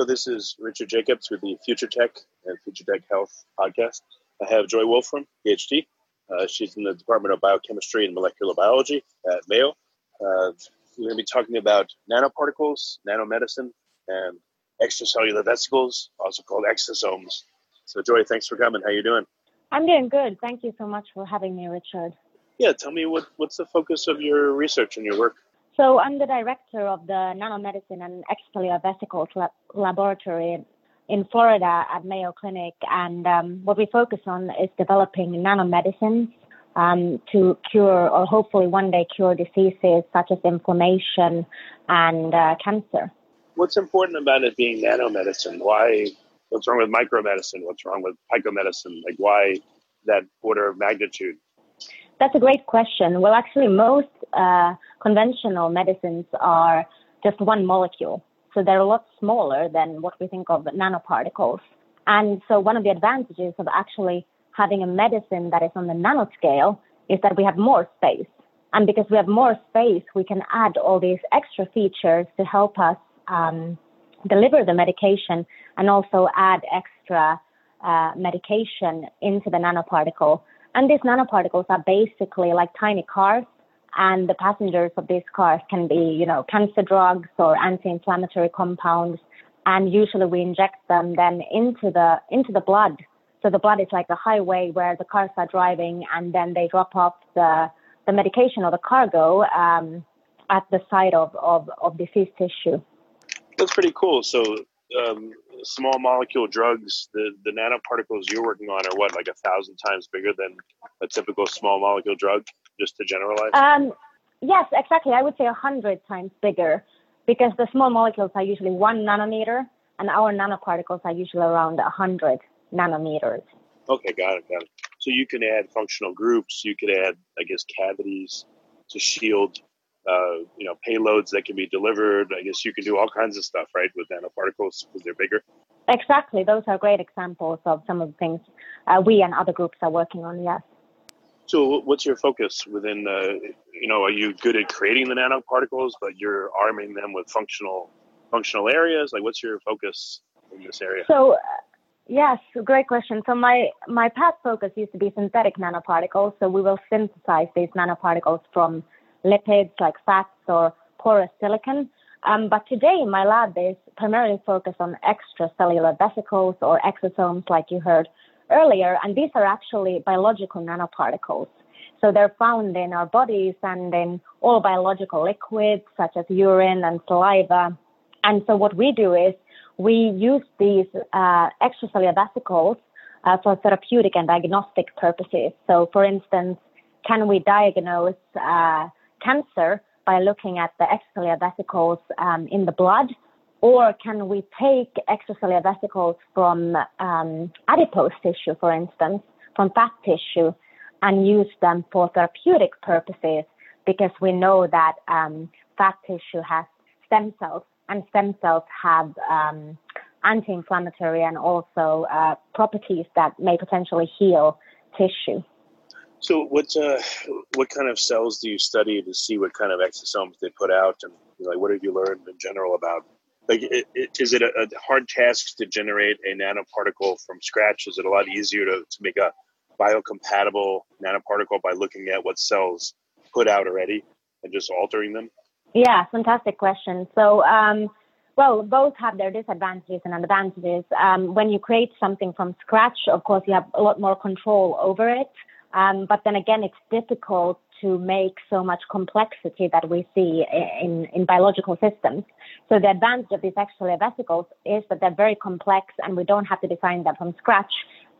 Hello, this is Richard Jacobs with the Future Tech and Future Tech Health podcast. I have Joy Wolfram, PhD. Uh, she's in the Department of Biochemistry and Molecular Biology at Mayo. Uh, we're going to be talking about nanoparticles, nanomedicine, and extracellular vesicles, also called exosomes. So, Joy, thanks for coming. How are you doing? I'm doing good. Thank you so much for having me, Richard. Yeah, tell me what, what's the focus of your research and your work? So, I'm the director of the Nanomedicine and Extracellular Vesicles lab- Laboratory in Florida at Mayo Clinic. And um, what we focus on is developing nanomedicines um, to cure or hopefully one day cure diseases such as inflammation and uh, cancer. What's important about it being nanomedicine? Why? What's wrong with micromedicine? What's wrong with picomedicine? Like, why that order of magnitude? That's a great question. Well, actually, most uh, conventional medicines are just one molecule. So they're a lot smaller than what we think of nanoparticles. And so one of the advantages of actually having a medicine that is on the nanoscale is that we have more space. And because we have more space, we can add all these extra features to help us um, deliver the medication and also add extra uh, medication into the nanoparticle. And these nanoparticles are basically like tiny cars and the passengers of these cars can be, you know, cancer drugs or anti-inflammatory compounds. And usually we inject them then into the into the blood. So the blood is like a highway where the cars are driving, and then they drop off the the medication or the cargo um, at the site of, of, of diseased tissue. That's pretty cool. So um, small molecule drugs, the, the nanoparticles you're working on are what, like a thousand times bigger than a typical small molecule drug? Just to generalize? Um, yes, exactly. I would say a hundred times bigger because the small molecules are usually one nanometer, and our nanoparticles are usually around a hundred nanometers. Okay, got it, got it. So you can add functional groups. You could add, I guess, cavities to shield, uh, you know, payloads that can be delivered. I guess you can do all kinds of stuff, right, with nanoparticles because they're bigger. Exactly. Those are great examples of some of the things uh, we and other groups are working on. Yes. So, what's your focus within? the? you know, are you good at creating the nanoparticles, but you're arming them with functional functional areas? Like, what's your focus in this area? So, uh, yes, great question. So, my my past focus used to be synthetic nanoparticles. So, we will synthesize these nanoparticles from lipids like fats or porous silicon. Um, but today, my lab is primarily focused on extracellular vesicles or exosomes, like you heard earlier, and these are actually biological nanoparticles. So they're found in our bodies and in all biological liquids such as urine and saliva. And so what we do is we use these uh, extracellular vesicles uh, for therapeutic and diagnostic purposes. So for instance, can we diagnose uh, cancer by looking at the extracellular vesicles um, in the blood or can we take extracellular vesicles from um, adipose tissue, for instance, from fat tissue, and use them for therapeutic purposes? Because we know that um, fat tissue has stem cells, and stem cells have um, anti-inflammatory and also uh, properties that may potentially heal tissue. So, what uh, what kind of cells do you study to see what kind of exosomes they put out, and like what have you learned in general about like it, it, is it a, a, hard task to generate a nanoparticle from scratch is it a lot easier to, to make a biocompatible nanoparticle by looking at what cells put out already and just altering them yeah fantastic question so um, Well, both have their disadvantages and advantages. Um, when you create something from scratch, of course, you have a lot more control over it. Um, but then again, it's difficult to make so much complexity that we see in, in biological systems. So the advantage of these extracellular vesicles is that they're very complex and we don't have to design them from scratch.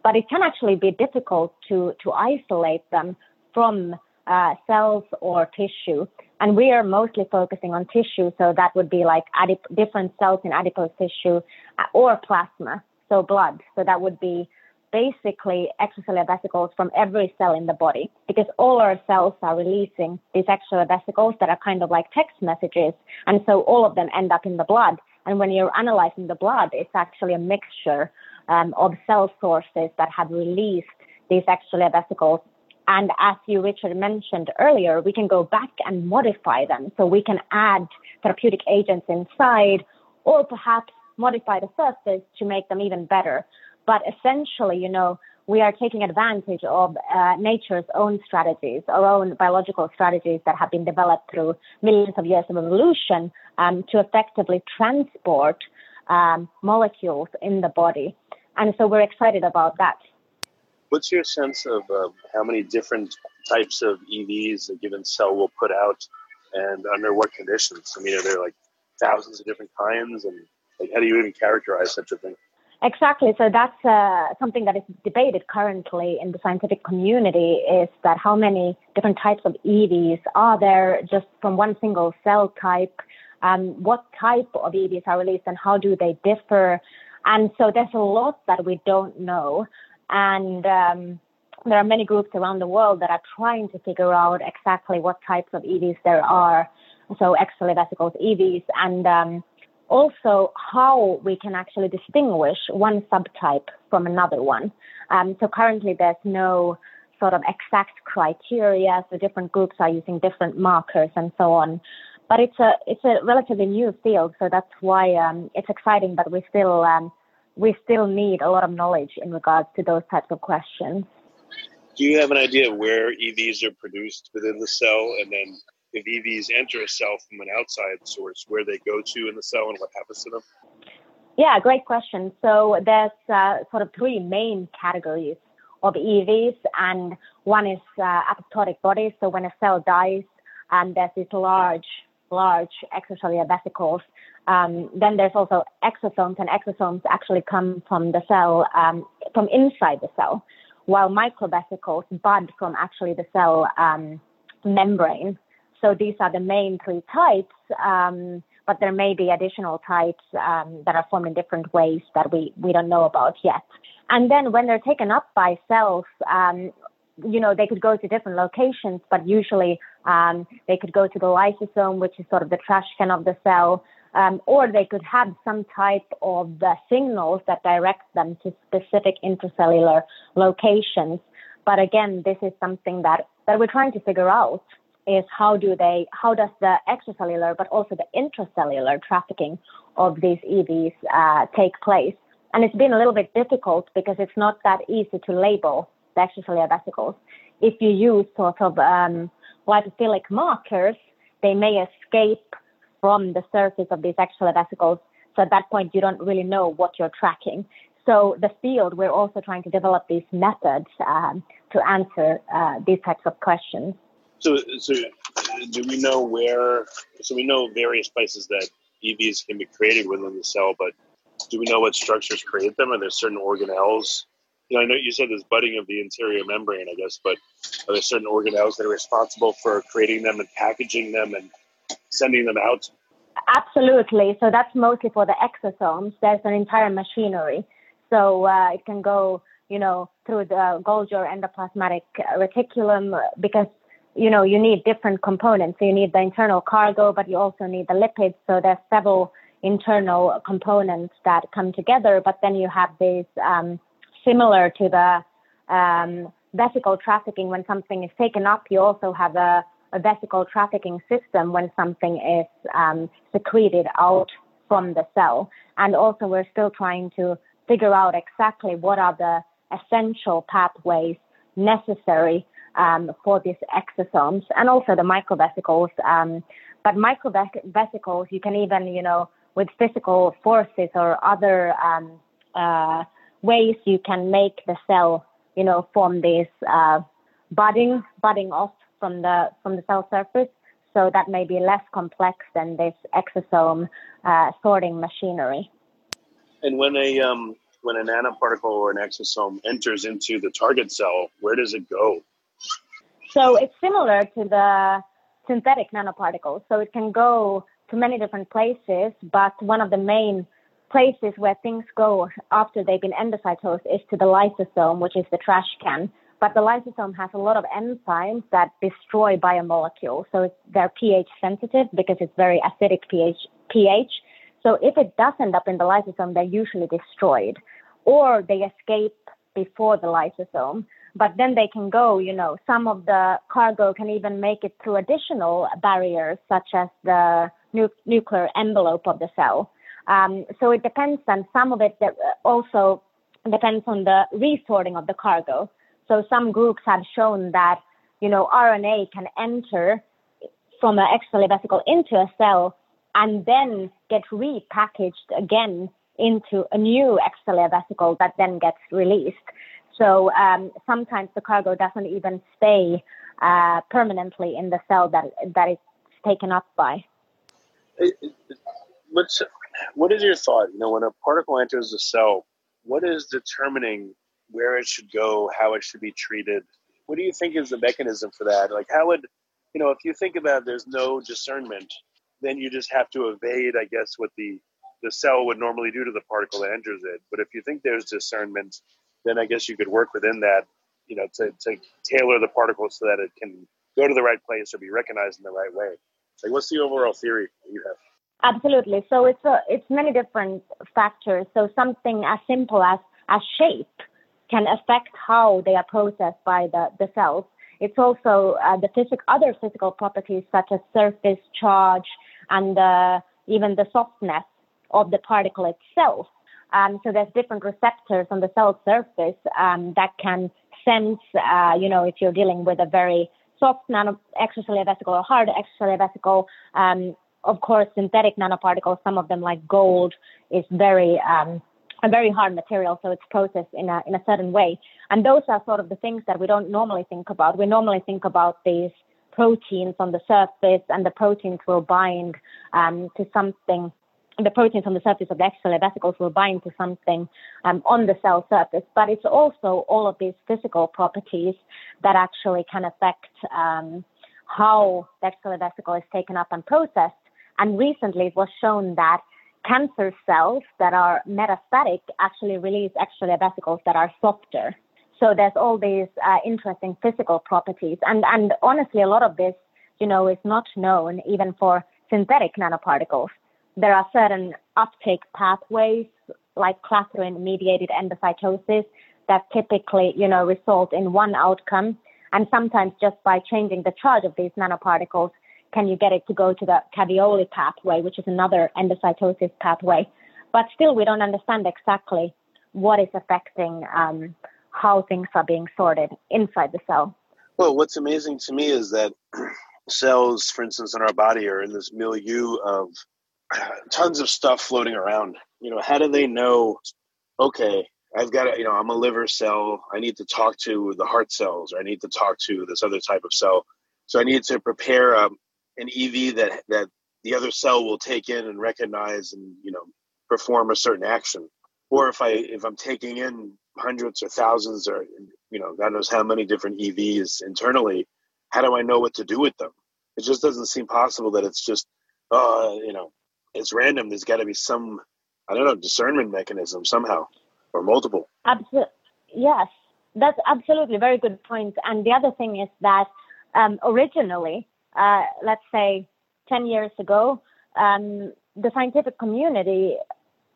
But it can actually be difficult to, to isolate them from uh, cells or tissue. And we are mostly focusing on tissue, so that would be like adip- different cells in adipose tissue uh, or plasma, so blood. So that would be basically extracellular vesicles from every cell in the body because all our cells are releasing these extracellular vesicles that are kind of like text messages. And so all of them end up in the blood. And when you're analyzing the blood, it's actually a mixture um, of cell sources that have released these extracellular vesicles. And as you, Richard, mentioned earlier, we can go back and modify them. So we can add therapeutic agents inside or perhaps modify the surface to make them even better. But essentially, you know, we are taking advantage of uh, nature's own strategies, our own biological strategies that have been developed through millions of years of evolution um, to effectively transport um, molecules in the body. And so we're excited about that. What's your sense of uh, how many different types of EVs a given cell will put out and under what conditions? I mean, are there like thousands of different kinds? And like, how do you even characterize such a thing? Exactly. So that's uh, something that is debated currently in the scientific community is that how many different types of EVs are there just from one single cell type? Um, what type of EVs are released and how do they differ? And so there's a lot that we don't know. And um, there are many groups around the world that are trying to figure out exactly what types of EVs there are. So extracellular vesicles, EVs, and um, also how we can actually distinguish one subtype from another one. Um, so currently there's no sort of exact criteria, so different groups are using different markers and so on. But it's a it's a relatively new field, so that's why um, it's exciting. But we still um, we still need a lot of knowledge in regards to those types of questions. Do you have an idea where EVs are produced within the cell, and then if EVs enter a cell from an outside source, where they go to in the cell and what happens to them? Yeah, great question. So there's uh, sort of three main categories of EVs, and one is uh, apoptotic bodies. So when a cell dies, and there's these large, large extracellular vesicles. Um, then there's also exosomes, and exosomes actually come from the cell, um, from inside the cell, while microvesicles bud from actually the cell um, membrane. So these are the main three types, um, but there may be additional types um, that are formed in different ways that we, we don't know about yet. And then when they're taken up by cells, um, you know, they could go to different locations, but usually um, they could go to the lysosome, which is sort of the trash can of the cell, um, or they could have some type of signals that direct them to specific intracellular locations. But again, this is something that, that we're trying to figure out is how do they, how does the extracellular, but also the intracellular trafficking of these EVs uh, take place? And it's been a little bit difficult because it's not that easy to label the extracellular vesicles. If you use sort of um, lipophilic markers, they may escape from the surface of these extracellular vesicles. So at that point, you don't really know what you're tracking. So the field, we're also trying to develop these methods um, to answer uh, these types of questions. So, so uh, do we know where? So we know various places that EVs can be created within the cell, but do we know what structures create them? Are there certain organelles? You know, I know you said there's budding of the interior membrane, I guess, but are there certain organelles that are responsible for creating them and packaging them and sending them out? Absolutely. So that's mostly for the exosomes. There's an entire machinery. So uh, it can go, you know, through the Golgi or endoplasmatic uh, reticulum uh, because you know, you need different components. So you need the internal cargo, but you also need the lipids. So there's several internal components that come together, but then you have this um, similar to the um, vesicle trafficking when something is taken up, you also have a, a vesicle trafficking system when something is um, secreted out from the cell. And also we're still trying to figure out exactly what are the essential pathways necessary um, for these exosomes and also the microvesicles. Um, but microvesicles, you can even, you know, with physical forces or other um, uh, ways you can make the cell, you know, form this uh, budding, budding off from the from the cell surface. So that may be less complex than this exosome uh, sorting machinery. And when a um, when a nanoparticle or an exosome enters into the target cell, where does it go? So it's similar to the synthetic nanoparticles. So it can go to many different places, but one of the main places where things go after they've been endocytosed is to the lysosome, which is the trash can. But the lysosome has a lot of enzymes that destroy biomolecules. So they're pH sensitive because it's very acidic pH, pH. So if it does end up in the lysosome, they're usually destroyed or they escape before the lysosome. But then they can go, you know, some of the cargo can even make it through additional barriers, such as the nu- nuclear envelope of the cell. Um, so it depends, and some of it also depends on the resorting of the cargo. So some groups have shown that, you know, RNA can enter from an extracellular vesicle into a cell and then get repackaged again into a new extracellular vesicle that then gets released. So um, sometimes the cargo doesn't even stay uh, permanently in the cell that that it's taken up by. What's what is your thought? You know, when a particle enters the cell, what is determining where it should go, how it should be treated? What do you think is the mechanism for that? Like, how would you know if you think about it, there's no discernment, then you just have to evade, I guess, what the the cell would normally do to the particle that enters it. But if you think there's discernment, then I guess you could work within that, you know, to, to tailor the particle so that it can go to the right place or be recognized in the right way. Like, what's the overall theory you have? Absolutely. So it's a, it's many different factors. So something as simple as as shape can affect how they are processed by the, the cells. It's also uh, the physic- other physical properties such as surface charge and uh, even the softness of the particle itself um, so there's different receptors on the cell surface um, that can sense, uh, you know, if you're dealing with a very soft nano extracellular vesicle or hard extracellular vesicle. Um, of course, synthetic nanoparticles, some of them like gold, is very um, a very hard material, so it's processed in a in a certain way. And those are sort of the things that we don't normally think about. We normally think about these proteins on the surface, and the proteins will bind um, to something the proteins on the surface of the extracellular vesicles will bind to something um, on the cell surface, but it's also all of these physical properties that actually can affect um, how the extracellular vesicle is taken up and processed. And recently it was shown that cancer cells that are metastatic actually release extracellular vesicles that are softer. So there's all these uh, interesting physical properties. And, and honestly, a lot of this, you know, is not known even for synthetic nanoparticles there are certain uptake pathways like clathrin mediated endocytosis that typically, you know, result in one outcome. And sometimes just by changing the charge of these nanoparticles, can you get it to go to the caveolae pathway, which is another endocytosis pathway. But still, we don't understand exactly what is affecting um, how things are being sorted inside the cell. Well, what's amazing to me is that cells, for instance, in our body are in this milieu of tons of stuff floating around. You know, how do they know? Okay, I've got to, you know, I'm a liver cell. I need to talk to the heart cells, or I need to talk to this other type of cell. So I need to prepare um, an EV that that the other cell will take in and recognize, and you know, perform a certain action. Or if I if I'm taking in hundreds or thousands, or you know, God knows how many different EVs internally, how do I know what to do with them? It just doesn't seem possible that it's just, uh, you know, it's random. There's got to be some, I don't know, discernment mechanism somehow, or multiple. Absolutely. Yes, that's absolutely very good point. And the other thing is that um, originally, uh, let's say 10 years ago, um, the scientific community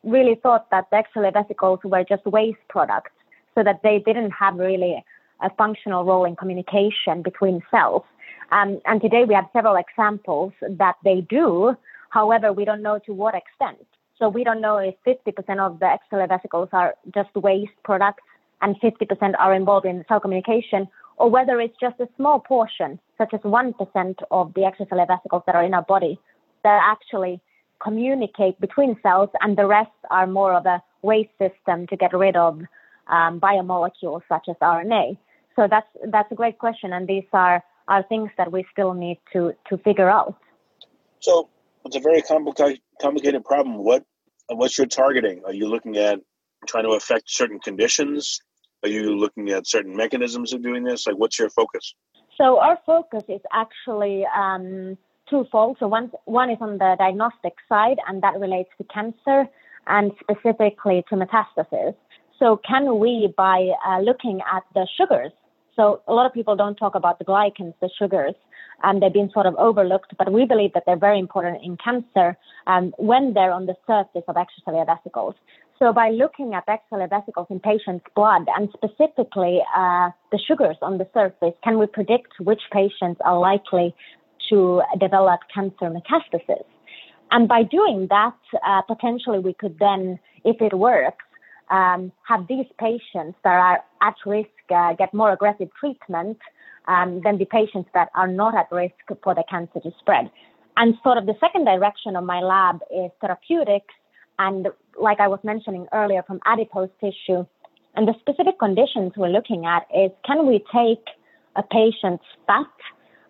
really thought that the vesicles were just waste products, so that they didn't have really a functional role in communication between cells. Um, and today we have several examples that they do, However, we don't know to what extent. So we don't know if 50% of the extracellular vesicles are just waste products and 50% are involved in cell communication, or whether it's just a small portion, such as 1% of the extracellular vesicles that are in our body, that actually communicate between cells, and the rest are more of a waste system to get rid of um, biomolecules such as RNA. So that's that's a great question, and these are are things that we still need to to figure out. So it's a very complicated complicated problem. What what's your targeting? Are you looking at trying to affect certain conditions? Are you looking at certain mechanisms of doing this? Like, what's your focus? So our focus is actually um, twofold. So one one is on the diagnostic side, and that relates to cancer and specifically to metastasis. So can we, by uh, looking at the sugars, so a lot of people don't talk about the glycans, the sugars, and they've been sort of overlooked, but we believe that they're very important in cancer um, when they're on the surface of extracellular vesicles. So by looking at extracellular vesicles in patients' blood and specifically uh, the sugars on the surface, can we predict which patients are likely to develop cancer metastasis? And by doing that, uh, potentially we could then, if it works, um, have these patients that are at risk uh, get more aggressive treatment um, than the patients that are not at risk for the cancer to spread. And sort of the second direction of my lab is therapeutics. And like I was mentioning earlier, from adipose tissue. And the specific conditions we're looking at is can we take a patient's fat,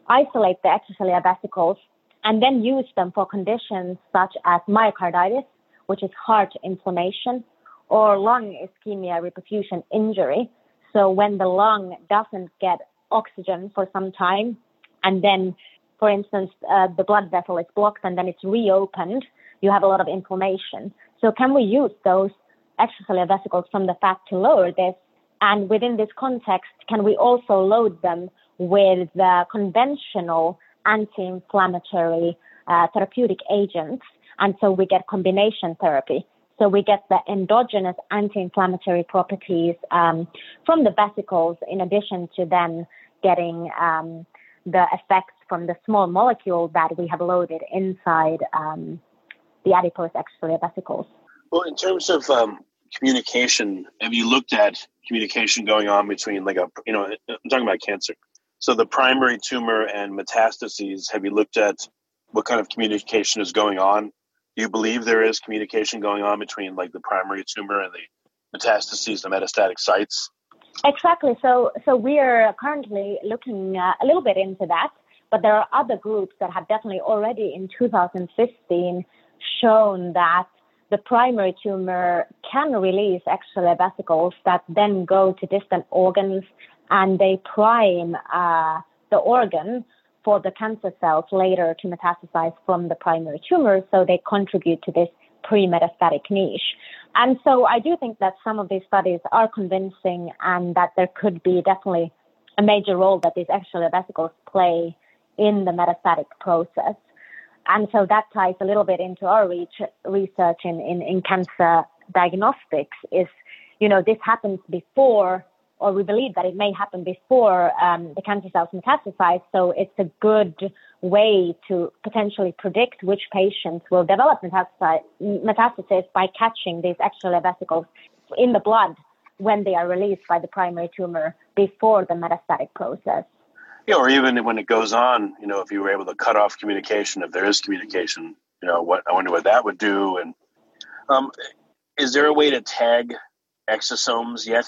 isolate the extracellular vesicles, and then use them for conditions such as myocarditis, which is heart inflammation, or lung ischemia reperfusion injury. So when the lung doesn't get oxygen for some time, and then, for instance, uh, the blood vessel is blocked and then it's reopened, you have a lot of inflammation. So can we use those extracellular vesicles from the fat to lower this? And within this context, can we also load them with the conventional anti-inflammatory uh, therapeutic agents? And so we get combination therapy. So we get the endogenous anti-inflammatory properties um, from the vesicles in addition to then getting um, the effects from the small molecule that we have loaded inside um, the adipose extracellular vesicles. Well, in terms of um, communication, have you looked at communication going on between like a, you know, I'm talking about cancer. So the primary tumor and metastases, have you looked at what kind of communication is going on do you believe there is communication going on between like the primary tumor and the metastases, the metastatic sites? Exactly. So, so we are currently looking uh, a little bit into that, but there are other groups that have definitely already in 2015 shown that the primary tumor can release extracellular vesicles that then go to distant organs and they prime uh, the organ for the cancer cells later to metastasize from the primary tumor, so they contribute to this pre-metastatic niche. And so I do think that some of these studies are convincing and that there could be definitely a major role that these extracellular vesicles play in the metastatic process. And so that ties a little bit into our research in, in, in cancer diagnostics is, you know, this happens before or we believe that it may happen before um, the cancer cells metastasize. So it's a good way to potentially predict which patients will develop metastasis by catching these extracellular vesicles in the blood when they are released by the primary tumor before the metastatic process. Yeah, or even when it goes on, you know, if you were able to cut off communication, if there is communication, you know, what I wonder what that would do. And um, is there a way to tag exosomes yet?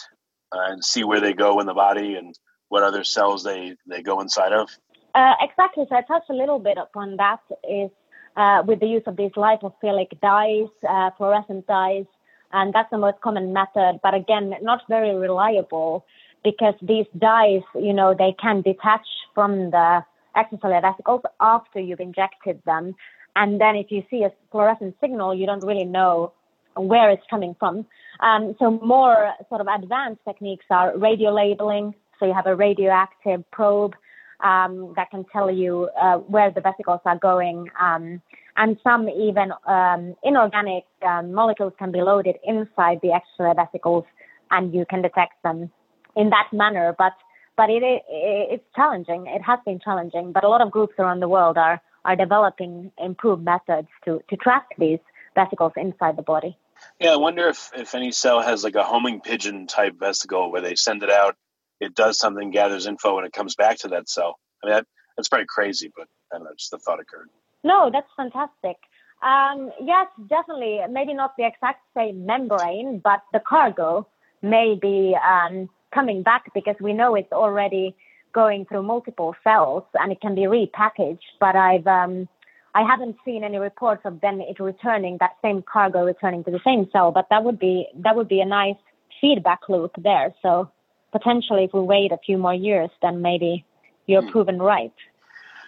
Uh, and see where they go in the body and what other cells they, they go inside of? Uh, exactly. So I touched a little bit upon that is uh, with the use of these lipophilic dyes, uh, fluorescent dyes, and that's the most common method. But again, not very reliable because these dyes, you know, they can detach from the extracellular vesicles after you've injected them. And then if you see a fluorescent signal, you don't really know where it's coming from. Um, so more sort of advanced techniques are radio labeling. So you have a radioactive probe um, that can tell you uh, where the vesicles are going. Um, and some even um, inorganic um, molecules can be loaded inside the extra vesicles and you can detect them in that manner. But but it, it, it's challenging. It has been challenging. But a lot of groups around the world are are developing improved methods to to track these vesicles inside the body. Yeah, I wonder if, if any cell has like a homing pigeon type vesicle where they send it out, it does something, gathers info, and it comes back to that cell. I mean, that, that's pretty crazy, but I don't know, just the thought occurred. No, that's fantastic. Um, yes, definitely. Maybe not the exact same membrane, but the cargo may be um, coming back because we know it's already going through multiple cells and it can be repackaged. But I've um, I haven't seen any reports of then it returning that same cargo returning to the same cell. But that would be that would be a nice feedback loop there. So potentially, if we wait a few more years, then maybe you're hmm. proven right.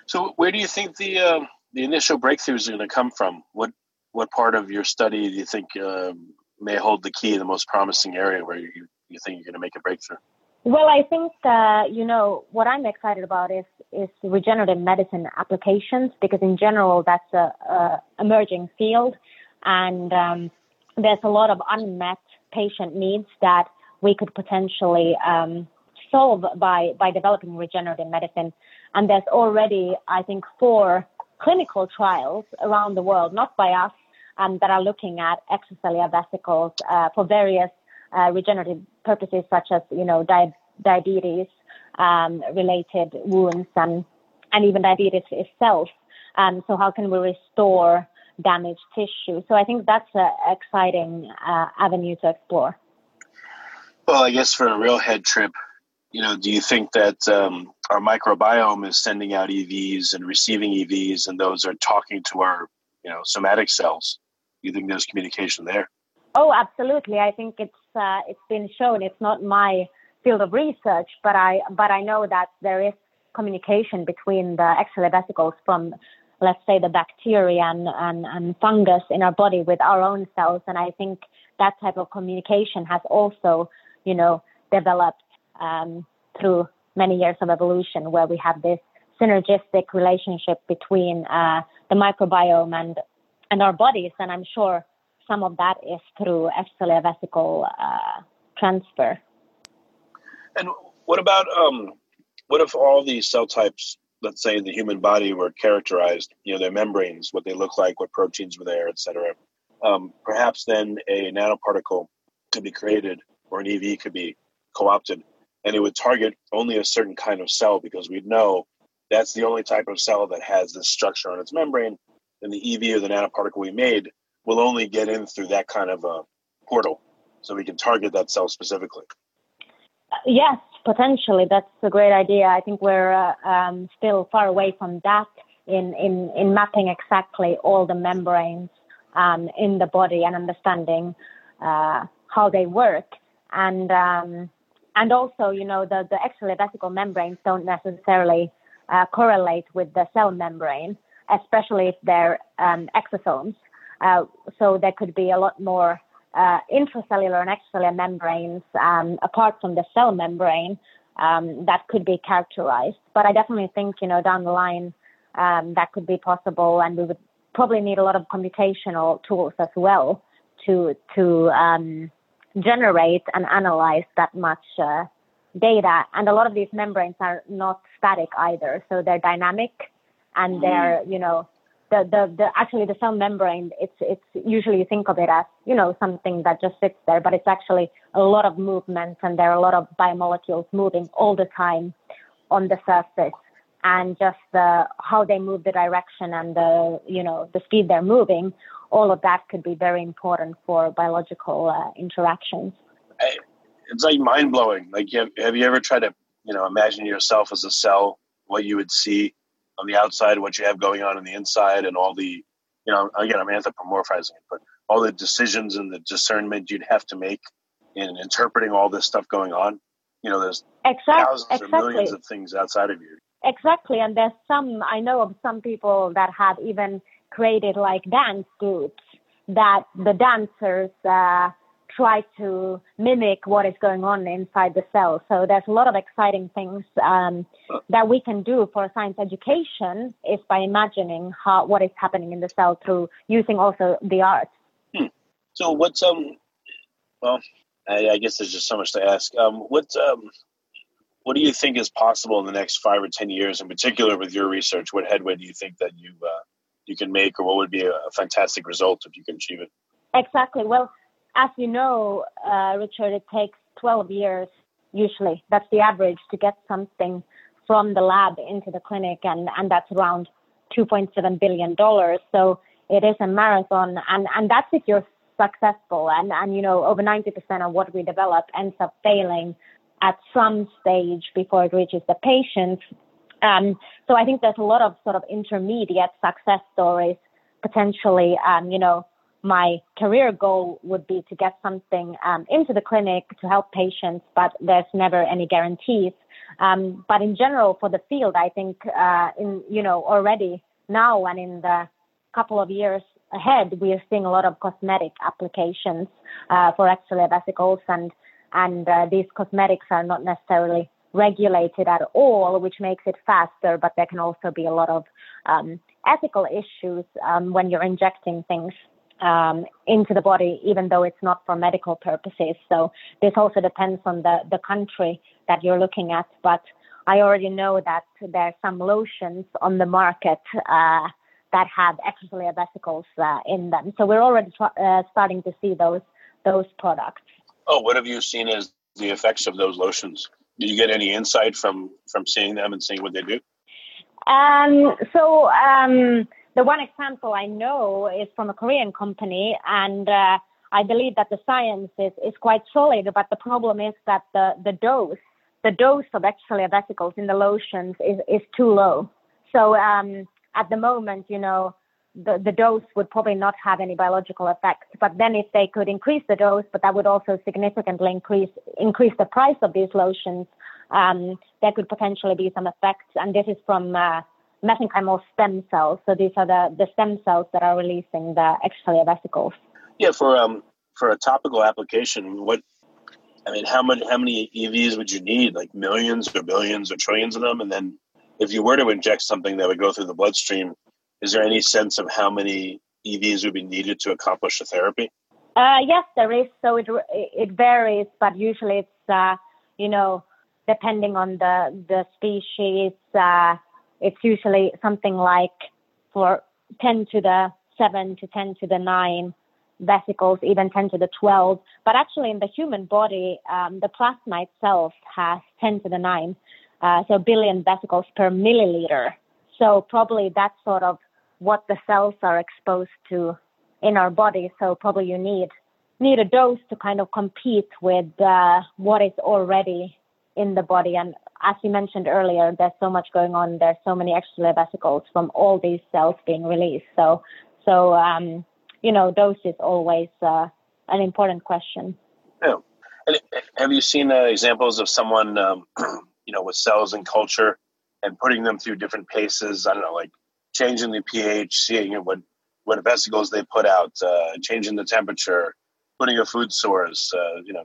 So, where do you think the uh, the initial breakthroughs are going to come from? What what part of your study do you think uh, may hold the key, the most promising area where you, you think you're going to make a breakthrough? Well, I think uh, you know what I'm excited about is is regenerative medicine applications because in general that's a, a emerging field, and um, there's a lot of unmet patient needs that we could potentially um, solve by by developing regenerative medicine. And there's already, I think, four clinical trials around the world, not by us, um, that are looking at extracellular vesicles uh, for various uh, regenerative purposes, such as you know di- diabetes um, related wounds and and even diabetes itself. Um, so how can we restore damaged tissue? So I think that's an exciting uh, avenue to explore. Well, I guess for a real head trip, you know, do you think that um, our microbiome is sending out EVs and receiving EVs, and those are talking to our, you know, somatic cells? Do you think there's communication there? Oh, absolutely. I think it's uh, it's been shown. It's not my field of research, but I but I know that there is communication between the extracellular vesicles from, let's say, the bacteria and, and, and fungus in our body with our own cells, and I think that type of communication has also, you know, developed um, through many years of evolution, where we have this synergistic relationship between uh, the microbiome and and our bodies. And I'm sure some of that is through extracellular vesicle uh, transfer. And what about um, what if all these cell types, let's say in the human body, were characterized? You know, their membranes, what they look like, what proteins were there, etc. Um, perhaps then a nanoparticle could be created, or an EV could be co-opted and it would target only a certain kind of cell because we'd know that's the only type of cell that has this structure on its membrane. And the EV or the nanoparticle we made will only get in through that kind of a portal. So we can target that cell specifically. Yes, potentially. That's a great idea. I think we're uh, um, still far away from that in, in, in mapping exactly all the membranes um, in the body and understanding uh, how they work. And um, and also, you know, the, the extracellular vesicle membranes don't necessarily uh, correlate with the cell membrane, especially if they're um, exosomes. Uh, so there could be a lot more uh, intracellular and extracellular membranes um, apart from the cell membrane um, that could be characterized. But I definitely think, you know, down the line um, that could be possible, and we would probably need a lot of computational tools as well to to um, generate and analyze that much uh, data. And a lot of these membranes are not static either, so they're dynamic and mm-hmm. they're you know the, the the actually the cell membrane it's it's usually you think of it as you know something that just sits there, but it's actually a lot of movements and there are a lot of biomolecules moving all the time on the surface and just the how they move the direction and the you know the speed they're moving all of that could be very important for biological uh, interactions. It's like mind blowing. Like, have, have you ever tried to, you know, imagine yourself as a cell, what you would see on the outside, what you have going on in the inside, and all the, you know, again, I'm anthropomorphizing it, but all the decisions and the discernment you'd have to make in interpreting all this stuff going on. You know, there's exactly, thousands exactly. or millions of things outside of you. Exactly, and there's some I know of some people that have even created like dance groups that the dancers uh, try to mimic what is going on inside the cell. So there's a lot of exciting things um, that we can do for science education is by imagining how what is happening in the cell through using also the art. Hmm. So what's um well I, I, guess there's just so much to ask. Um, what um, what do you think is possible in the next five or ten years, in particular with your research? What headway do you think that you uh, you can make, or what would be a, a fantastic result if you can achieve it? Exactly. Well, as you know, uh, Richard, it takes 12 years usually. That's the average to get something from the lab into the clinic, and, and that's around $2.7 billion. So it is a marathon, and and that's if you're successful. And and you know, over 90% of what we develop ends up failing at some stage before it reaches the patient. Um, so I think there's a lot of sort of intermediate success stories potentially. Um, you know, my career goal would be to get something um, into the clinic to help patients, but there's never any guarantees. Um, but in general, for the field, I think uh, in you know already now and in the couple of years ahead, we are seeing a lot of cosmetic applications uh, for extracellular vesicles, and and uh, these cosmetics are not necessarily regulated at all, which makes it faster. But there can also be a lot of um, ethical issues um, when you're injecting things um, into the body, even though it's not for medical purposes. So this also depends on the, the country that you're looking at. But I already know that there are some lotions on the market uh, that have extracellular vesicles uh, in them. So we're already uh, starting to see those those products. Oh, what have you seen as the effects of those lotions? Do you get any insight from from seeing them and seeing what they do? Um, so um, the one example I know is from a Korean company, and uh, I believe that the science is, is quite solid. But the problem is that the, the dose, the dose of extracellular vesicles in the lotions is, is too low. So um, at the moment, you know, the, the dose would probably not have any biological effect. But then if they could increase the dose, but that would also significantly increase increase the price of these lotions, um, there could potentially be some effects. And this is from uh, mesenchymal stem cells. So these are the, the stem cells that are releasing the extracellular vesicles. Yeah, for um for a topical application, what I mean, how many how many EVs would you need? Like millions or billions or trillions of them? And then if you were to inject something that would go through the bloodstream, is there any sense of how many EVs would be needed to accomplish the therapy? Uh, yes, there is. So it it varies, but usually it's uh, you know depending on the the species. Uh, it's usually something like for 10 to the 7 to 10 to the 9 vesicles, even 10 to the 12. But actually, in the human body, um, the plasma itself has 10 to the 9, uh, so billion vesicles per milliliter. So probably that's sort of what the cells are exposed to in our body. So probably you need need a dose to kind of compete with uh, what is already in the body. And as you mentioned earlier, there's so much going on. There's so many extracellular vesicles from all these cells being released. So, so um, you know, dose is always uh, an important question. Yeah. Have you seen uh, examples of someone, um, you know, with cells and culture and putting them through different paces? I don't know, like changing the pH, seeing what what vesicles they put out, uh, changing the temperature, putting a food source. Uh, you know,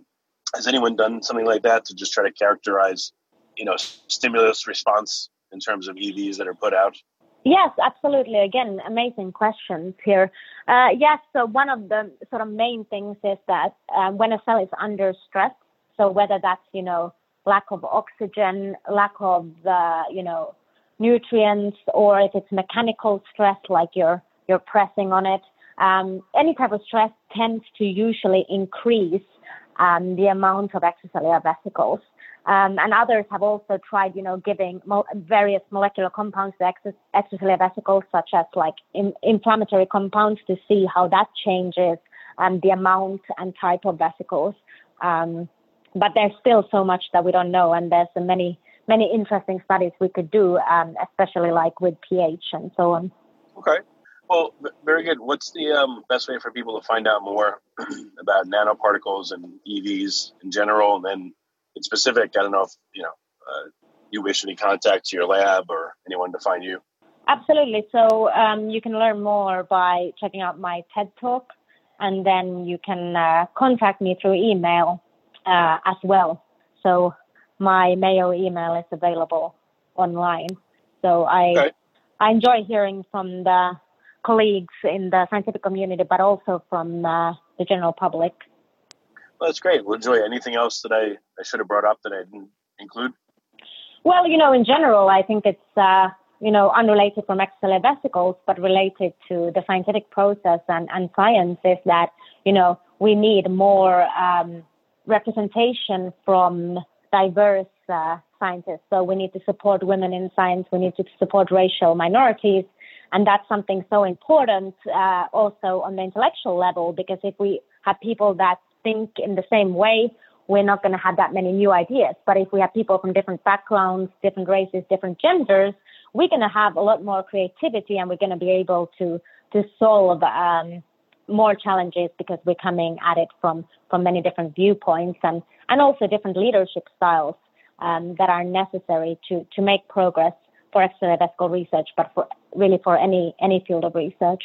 has anyone done something like that to just try to characterize you know stimulus response in terms of EVs that are put out? Yes, absolutely. Again, amazing questions here. Uh, yes, so one of the sort of main things is that um, when a cell is under stress, so whether that's you know lack of oxygen, lack of uh, you know nutrients, or if it's mechanical stress like you're you're pressing on it, um, any type of stress tends to usually increase um, the amount of extracellular vesicles. Um, and others have also tried, you know, giving mo- various molecular compounds to ex- extracellular vesicles, such as like in- inflammatory compounds, to see how that changes um, the amount and type of vesicles. Um, but there's still so much that we don't know, and there's many many interesting studies we could do, um, especially like with pH and so on. Okay. Well, very good. What's the um, best way for people to find out more about nanoparticles and EVs in general, and then in specific, I don't know if you know uh, you wish any contact to your lab or anyone to find you. Absolutely. So um, you can learn more by checking out my TED Talk, and then you can uh, contact me through email uh, as well. So my Mayo email is available online. So I okay. I enjoy hearing from the colleagues in the scientific community, but also from uh, the general public. Well, that's great. Well, Joy, anything else that I, I should have brought up that I didn't include? Well, you know, in general, I think it's, uh, you know, unrelated from extracellular vesicles, but related to the scientific process and, and science is that, you know, we need more um, representation from diverse uh, scientists. So we need to support women in science. We need to support racial minorities. And that's something so important uh, also on the intellectual level because if we have people that think in the same way, we're not going to have that many new ideas. But if we have people from different backgrounds, different races, different genders, we're going to have a lot more creativity and we're going to be able to to solve um, more challenges because we're coming at it from from many different viewpoints and and also different leadership styles um, that are necessary to to make progress for extra research, but for really for any any field of research.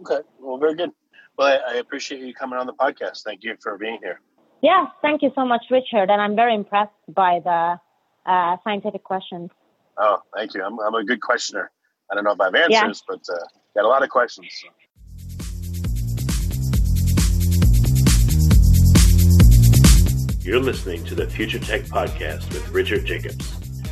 Okay, well, very good. Well, I, I appreciate you coming on the podcast. Thank you for being here. Yes, thank you so much, Richard. And I'm very impressed by the uh, scientific questions. Oh, thank you. I'm, I'm a good questioner. I don't know if I have answers, yeah. but uh, got a lot of questions. So. You're listening to the Future Tech Podcast with Richard Jacobs.